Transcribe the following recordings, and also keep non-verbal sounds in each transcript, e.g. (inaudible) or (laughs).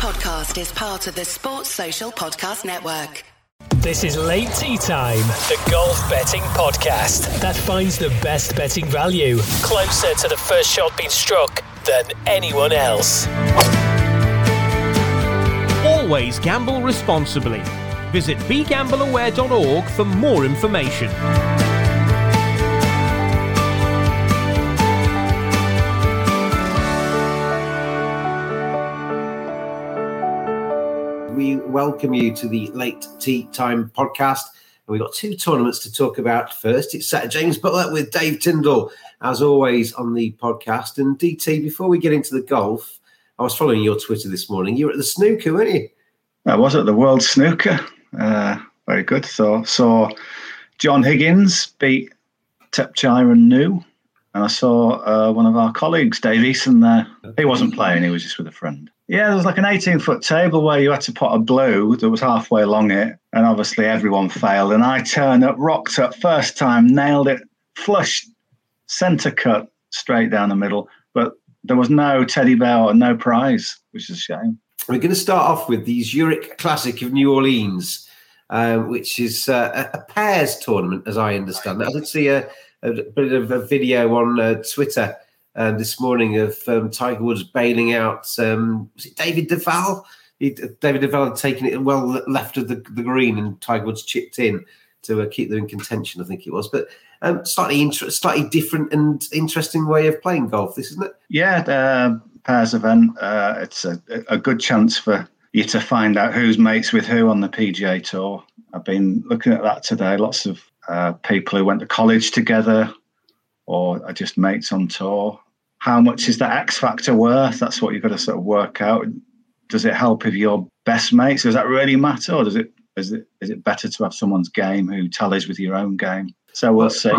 podcast is part of the Sports Social Podcast Network. This is Late Tea Time, the golf betting podcast that finds the best betting value closer to the first shot being struck than anyone else. Always gamble responsibly. Visit begambleaware.org for more information. Welcome you to the Late Tea Time podcast. And we've got two tournaments to talk about. First, it's Sir James Buttler with Dave Tindall, as always, on the podcast. And DT, before we get into the golf, I was following your Twitter this morning. You were at the snooker, weren't you? I was at the World Snooker. Uh, very good. So, saw John Higgins beat Thepchaiya Un-Nooh. And I saw uh, one of our colleagues, Dave Eason, there. He wasn't playing, he was just with a friend. Yeah, there was like an 18 foot table where you had to put a blue that was halfway along it. And obviously everyone failed. And I turned up, rocked up, first time, nailed it, flush, centre cut straight down the middle. But there was no teddy bear or no prize, which is a shame. We're going to start off with the Zurich Classic of New Orleans, uh, which is uh, a pairs tournament, as I understand it. I did see a, a bit of a video on uh, Twitter um, this morning of um, Tiger Woods bailing out. Um, was it David Duval? He, David Duval had taken it well left of the, the green, and Tiger Woods chipped in to uh, keep them in contention. I think it was, but um, slightly inter- slightly different and interesting way of playing golf. This isn't it? Yeah, the pairs event. Uh, it's a, a good chance for you to find out who's mates with who on the PGA Tour. I've been looking at that today. Lots of uh, people who went to college together or are just mates on tour. How much is that X factor worth? That's what you've got to sort of work out. Does it help if you're best mates? Does that really matter, or does it is it is it better to have someone's game who tallies with your own game? So we'll see.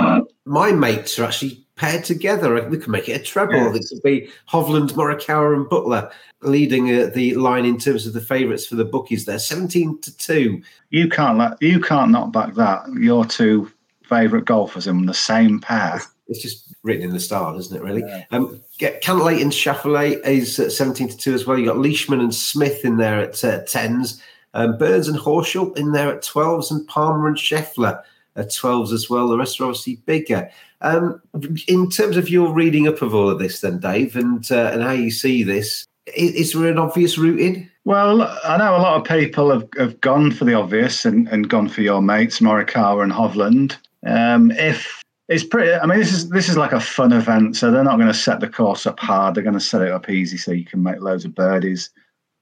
My mates are actually paired together. We can make it a treble. Yeah. This would be Hovland, Morikawa, and Butler leading uh, the line in terms of the favourites for the bookies. There, seventeen to two. You can't let you can't knock back that. Your two favourite golfers in the same pair it's just written in the stars, isn't it? Really. Yeah. Um, get Cantlay and Schauffele is at seventeen to two as well. You got Leishman and Smith in there at uh, tens. Um, Burns and Horschel in there at twelves, and Palmer and Scheffler at twelves as well. The rest are obviously bigger. Um, in terms of your reading up of all of this, then Dave, and uh, and how you see this, is, is, there an obvious route in? Well, I know a lot of people have, have gone for the obvious and, and gone for your mates Morikawa and Hovland. Um, if it's pretty. I mean, this is this is like a fun event, so they're not going to set the course up hard. They're going to set it up easy, so you can make loads of birdies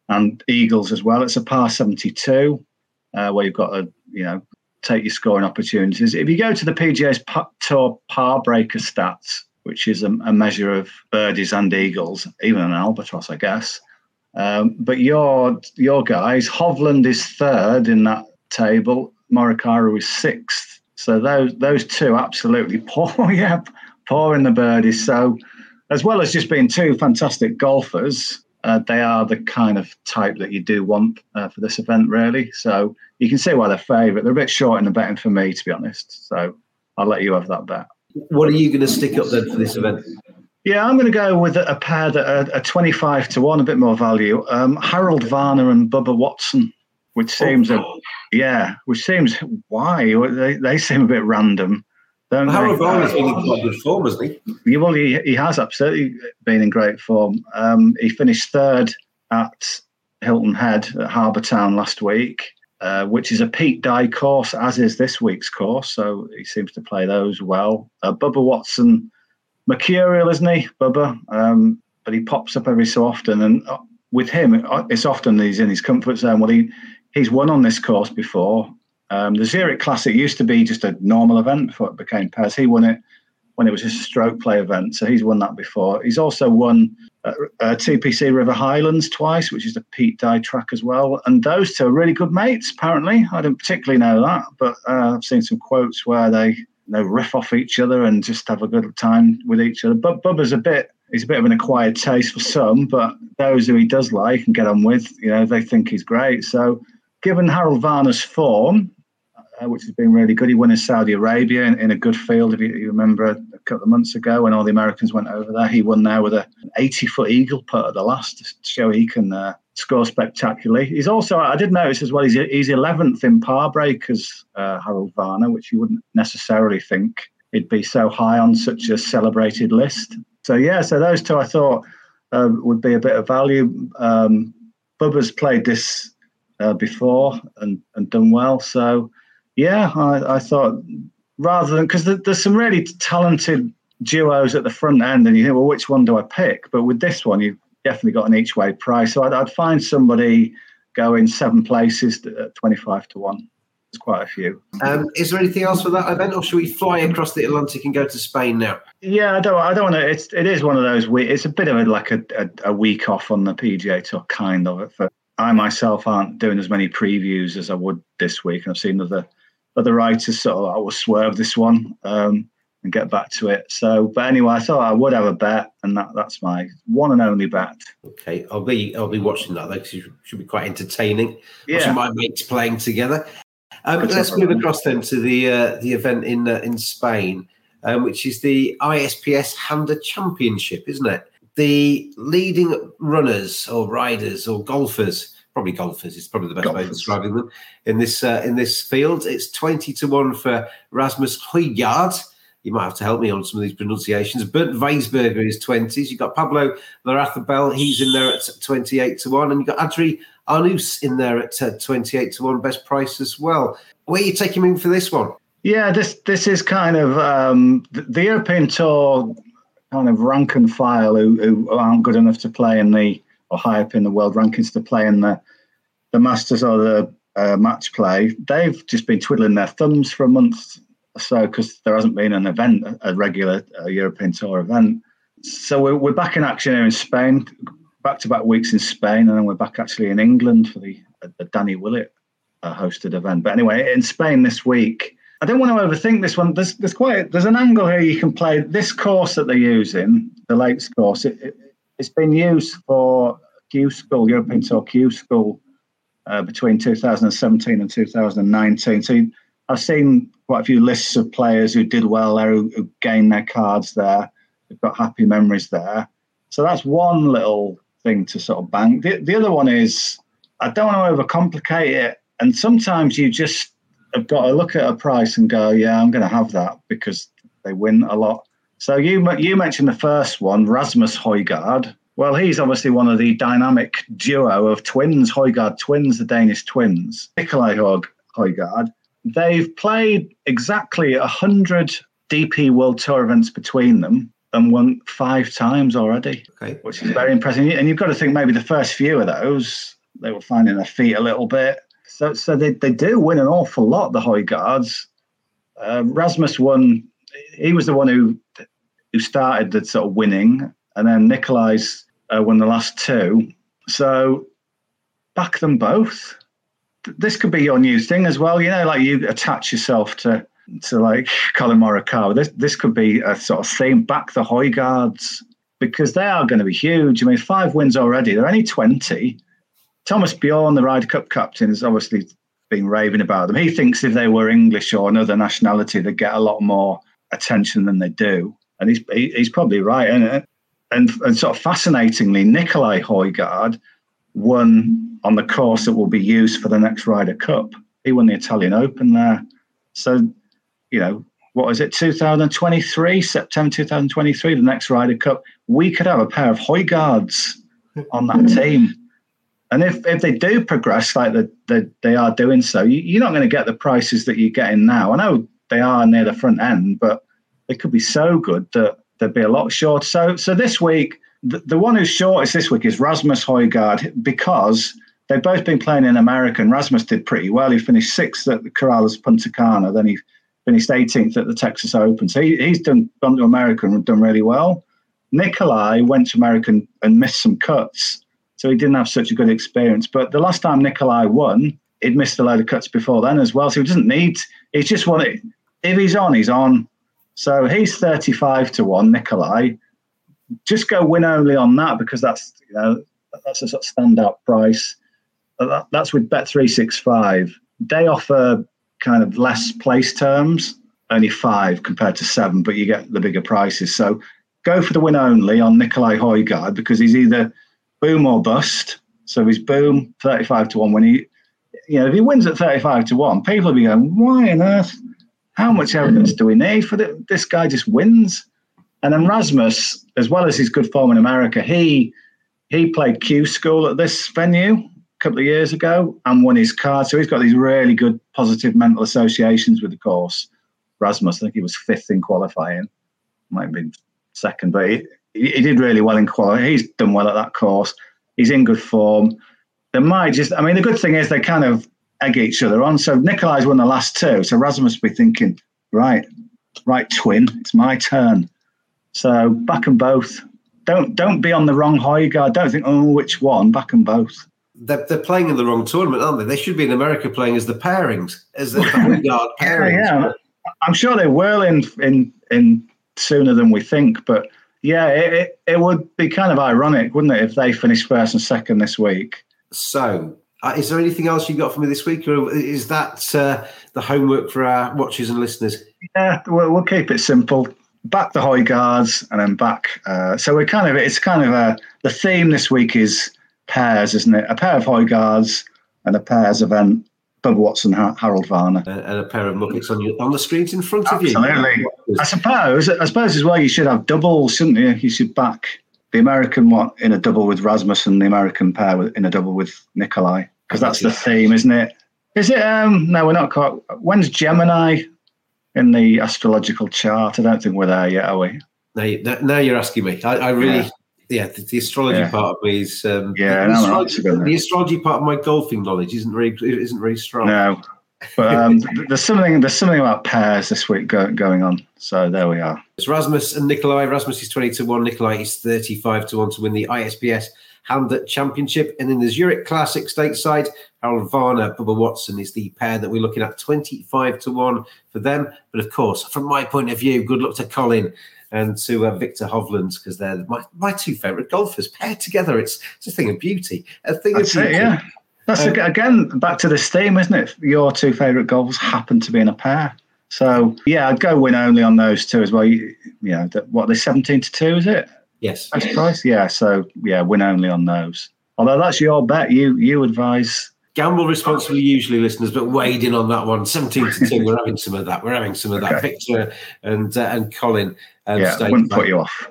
and eagles as well. It's a par seventy-two, uh, where you've got to you know take your scoring opportunities. If you go to the PGA's Tour Par Breaker stats, which is a, a measure of birdies and eagles, even an albatross, I guess. Um, but your your guys, Hovland is third in that table. Morikawa is sixth so those those two absolutely (laughs) poor, yeah, poor in the birdies. So as well as just being two fantastic golfers, uh, they are the kind of type that you do want uh, for this event, really. So you can see why they're favourite. They're a bit short in the betting for me, to be honest. So I'll let you have that bet. What are you going to stick up then for this event? Yeah, I'm going to go with a pair that are, are 25 to 1, a bit more value. Um, Harold Varner and Bubba Watson which seems oh. a yeah, which seems why they, they seem a bit random. Don't Harold Varner's been in quite good form, hasn't he? Well, he, he has absolutely been in great form. Um, he finished third at Hilton Head at Harbour Town last week, uh, which is a Pete Dye course, as is this week's course. So he seems to play those well. Uh, Bubba Watson, mercurial, isn't he, Bubba? Um, but he pops up every so often, and uh, with him, uh, it's often he's in his comfort zone. Well, he he's won on this course before. Um, the Zurich Classic used to be just a normal event before it became pairs. He won it when it was just a stroke play event, so he's won that before. He's also won uh, uh, TPC River Highlands twice, which is the Pete Dye track as well. And those two are really good mates, apparently. I didn't particularly know that, but uh, I've seen some quotes where they you know, riff off each other and just have a good time with each other. But Bubba's a bit he's a bit of an acquired taste for some, but those who he does like and get on with, you know, they think he's great. So given Harold Varner's form, uh, which has been really good, he won in Saudi Arabia in, in a good field, if you, you, remember a couple of months ago when all the Americans went over there. He won there with a, an 80 foot eagle putt at the last to show he can uh, score spectacularly. He's also, I did notice as well, he's, he's 11th in par breakers, uh, Harold Varner, which you wouldn't necessarily think he'd be so high on such a celebrated list. So, yeah, so those two I thought uh, would be a bit of value. Um, Bubba's played this uh, before and, and done well. So, yeah, I, I thought rather than because there's some really talented duos at the front end, and you think, well, which one do I pick? But with this one, you've definitely got an each way price. So I'd, I'd find somebody going seven places at 25 to 1. There's quite a few. Um, is there anything else for that event, or should we fly across the Atlantic and go to Spain now? Yeah, I don't. I don't want to. It's it is one of those. It's a bit of a, like a, a, a week off on the PGA Tour, kind of. For I myself aren't doing as many previews as I would this week, and I've seen other other writers of I will swerve this one um, and get back to it. So, but anyway, I thought I would have a bet, and that that's my one and only bet. Okay, I'll be I'll be watching that though because it should be quite entertaining. Yeah. Watching my mates playing together. Um, let's move across then to the uh, the event in uh, in Spain, um, which is the ISPS Handa Championship, isn't it? The leading runners or riders or golfers probably golfers is probably the best golfers. way of describing them in this uh, in this field. It's twenty to one for Rasmus Højgaard. You might have to help me on some of these pronunciations. Bernd Wiesberger is twenties. You've got Pablo Larrazabal, he's in there at twenty eight to one, and you've got Adri Arnaus in there at uh, twenty eight to one, best price as well. Where are you taking him in for this one? Yeah, this this is kind of um, the, the European Tour kind of rank and file who, who aren't good enough to play in the or high up in the world rankings to play in the the Masters or the uh, match play, they've just been twiddling their thumbs for a month or so because there hasn't been an event, a regular European Tour event. So we're, we're back in action here in Spain, back to back weeks in Spain, and then we're back actually in England for the, the Danny Willett uh, hosted event. But anyway, in Spain this week, I don't want to overthink this one. There's there's quite there's an angle here you can play. This course that they're using, the Lakes course, it, it, it's been used for Q School, European Tour Q School, uh, between 2017 and 2019. So I've seen quite a few lists of players who did well there, who, who gained their cards there. They've got happy memories there. So that's one little thing to sort of bank. The, the other one is I don't want to overcomplicate it. And sometimes you just have got to look at a price and go, yeah, I'm going to have that because they win a lot. So you you mentioned the first one, Rasmus Højgaard. Well, he's obviously one of the dynamic duo of twins, Højgaard twins, the Danish twins, Nicolai Højgaard. They've played exactly 100 DP World Tour events between them and won five times already, okay. which is very impressive. And you've got to think maybe the first few of those, they were finding their feet a little bit. So, so they, they do win an awful lot, the Højgaards. Uh, Rasmus won, he was the one who who started the sort of winning, and then Nicolai's uh, won the last two. So back them both. This could be your new thing as well. You know, like you attach yourself to to like (laughs) Collin Morikawa. This this could be a sort of theme. Back the Højgaards because they are going to be huge. I mean, five wins already. They're only twenty. Thomas Bjorn, the Ryder Cup captain, has obviously been raving about them. He thinks if they were English or another nationality, they'd get a lot more attention than they do and he's he's probably right. And and, and sort of fascinatingly, Nicolai Højgaard won on the course that will be used for the next Ryder Cup. He won the Italian Open there. So, you know, what is it, 2023, September 2023, the next Ryder Cup, we could have a pair of Højgaards on that team. And if, if they do progress like the, the, they are doing so, you, are not going to get the prices that you're getting now. I know they are near the front end, but they could be so good that they'd be a lot short. So, so this week, the, the one who's shortest this week is Rasmus Højgaard because they've both been playing in America. And Rasmus did pretty well. He finished sixth at the Corales Punta Cana, then he finished 18th at the Texas Open. So he, he's done gone to America and done really well. Nicolai went to America and, and missed some cuts, so he didn't have such a good experience. But the last time Nicolai won, he'd missed a load of cuts before then as well. So he doesn't need. He's just wanted. If he's on, he's on. So he's 35 to 1, Nicolai. Just go win only on that because that's you know that's a sort of standout price. Uh, that's with Bet365. They offer kind of less place terms. only five compared to seven, but you get the bigger prices. So go for the win only on Nicolai Højgaard because he's either boom or bust. So he's boom, 35 to 1. When he, you know, if he wins at 35 to 1, people will be going, why on earth? How much evidence do we need for the, this guy just wins? And then Rasmus, as well as his good form in America, he he played Q school at this venue a couple of years ago and won his card. So he's got these really good positive mental associations with the course. Rasmus, I think he was fifth in qualifying, might have been second, but he, he did really well in qualifying. He's done well at that course. He's in good form. They might just, I mean, the good thing is they kind of egg each other on. So Nicolai's won the last two. So Rasmus will be thinking, right, right, twin, it's my turn. So back and both. Don't don't be on the wrong Højgaard. Don't think, oh, which one? Back and both. They're, they're playing in the wrong tournament, aren't they? They should be in America playing as the pairings, as the (laughs) Højgaard pairings. yeah, yeah. I'm sure they will in in in sooner than we think. But yeah, it, it, it would be kind of ironic, wouldn't it, if they finish first and second this week? So, uh, is there anything else you've got for me this week, or is that uh, the homework for our watchers and listeners? Yeah, we'll, we'll keep it simple. Back the guards and then back. Uh, so we're kind of it's kind of a the theme this week is pairs, isn't it? A pair of Højgaards and a pairs event Bubba Watson, Harold Varner, and a pair of muckets on your on the screens in front of you. Absolutely. I suppose. I suppose as well. You should have doubles, shouldn't you? You should back the American one in a double with Rasmus and the American pair in a double with Nicolai, because that's the theme, isn't it? Is it? Um, no, we're not quite. When's Gemini in the astrological chart? I don't think we're there yet, are we? Now, now you're asking me. I, I really. Yeah yeah, the, the astrology yeah. part of me is um, yeah. The, no, astrology, the, astrology, part of my golfing knowledge isn't really isn't really strong. No, but um, there's something there's something about pairs this week go, going on. So there we are. It's Rasmus and Nicolai. Rasmus is twenty to one. Nicolai is thirty five to one to win the ISPS Handa Championship. And in the Zurich Classic stateside, Harold Varner, Bubba Watson is the pair that we're looking at 25 to 1 for them. But of course, from my point of view, good luck to Collin and to uh, Viktor Hovland because they're my, my two favourite golfers paired together. It's, it's a thing of beauty. A thing of beauty. It, yeah. That's um, again back to this theme, isn't it? Your two favourite goals happen to be in a pair. So yeah, I'd go win only on those two as well. You, you know, what they seventeen to two, is it? Yes. Best price, yeah. So yeah, win only on those. Although that's your bet, you you advise gamble responsibly usually listeners but wade in on that one 17 to 2 we're having some of that we're having some of that okay. viktor and uh, and collin um, yeah wouldn't put you off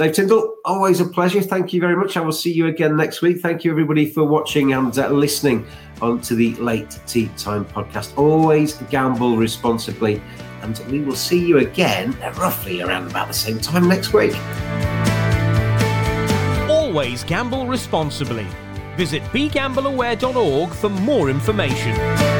dave tindall always a pleasure. Thank you very much. I will see you again next week. Thank you everybody for watching and uh, listening on to the late tea time podcast. Always gamble responsibly and we will see you again roughly around about the same time next week. Always gamble responsibly. Visit begambleaware.org for more information.